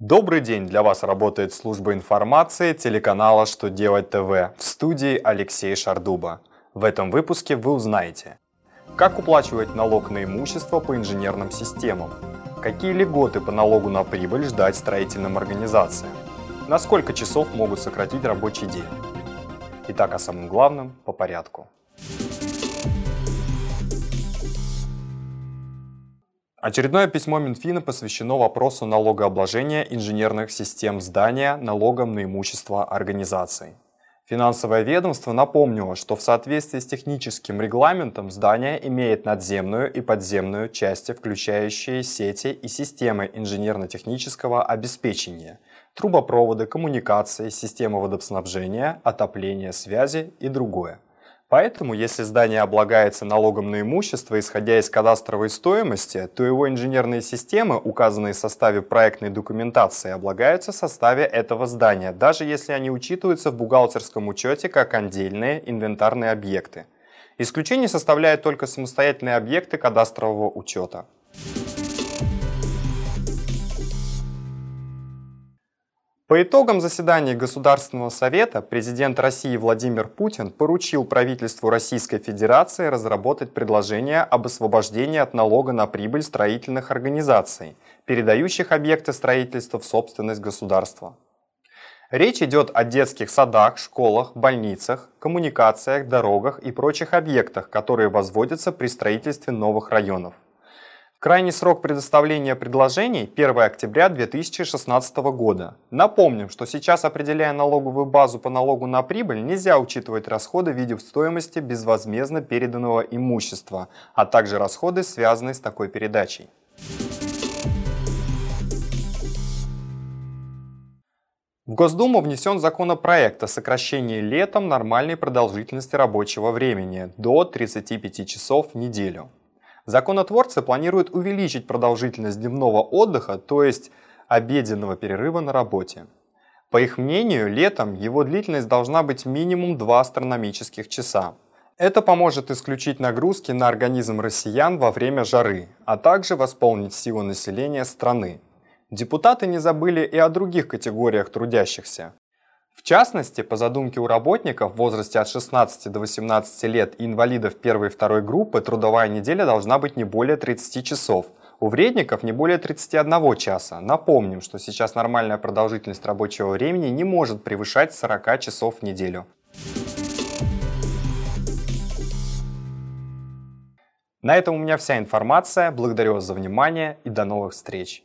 Добрый день! Для вас работает служба информации телеканала «Что делать ТВ» в студии Алексей Шардуба. В этом выпуске вы узнаете, как уплачивать налог на имущество по инженерным системам, какие льготы по налогу на прибыль ждать строительным организациям, на сколько часов могут сократить рабочий день. Итак, о самом главном по порядку. Очередное письмо Минфина посвящено вопросу налогообложения инженерных систем здания налогом на имущество организаций. Финансовое ведомство напомнило, что в соответствии с техническим регламентом здание имеет надземную и подземную части, включающие сети и системы инженерно-технического обеспечения, трубопроводы, коммуникации, системы водоснабжения, отопления, связи и другое. Поэтому, если здание облагается налогом на имущество, исходя из кадастровой стоимости, то его инженерные системы, указанные в составе проектной документации, облагаются в составе этого здания, даже если они учитываются в бухгалтерском учете как отдельные инвентарные объекты. Исключение составляют только самостоятельные объекты кадастрового учета. По итогам заседания Государственного совета президент России Владимир Путин поручил правительству Российской Федерации разработать предложение об освобождении от налога на прибыль строительных организаций, передающих объекты строительства в собственность государства. Речь идет о детских садах, школах, больницах, коммуникациях, дорогах и прочих объектах, которые возводятся при строительстве новых районов. Крайний срок предоставления предложений 1 октября 2016 года. Напомним, что сейчас, определяя налоговую базу по налогу на прибыль, нельзя учитывать расходы в виде стоимости безвозмездно переданного имущества, а также расходы, связанные с такой передачей. В Госдуму внесен законопроект о сокращении летом нормальной продолжительности рабочего времени до 35 часов в неделю. Законотворцы планируют увеличить продолжительность дневного отдыха, то есть обеденного перерыва на работе. По их мнению, летом его длительность должна быть минимум 2 астрономических часа. Это поможет исключить нагрузки на организм россиян во время жары, а также восполнить силу населения страны. Депутаты не забыли и о других категориях трудящихся. В частности, по задумке у работников в возрасте от 16 до 18 лет и инвалидов первой и второй группы трудовая неделя должна быть не более 30 часов. У вредников не более 31 часа. Напомним, что сейчас нормальная продолжительность рабочего времени не может превышать 40 часов в неделю. На этом у меня вся информация. Благодарю вас за внимание и до новых встреч.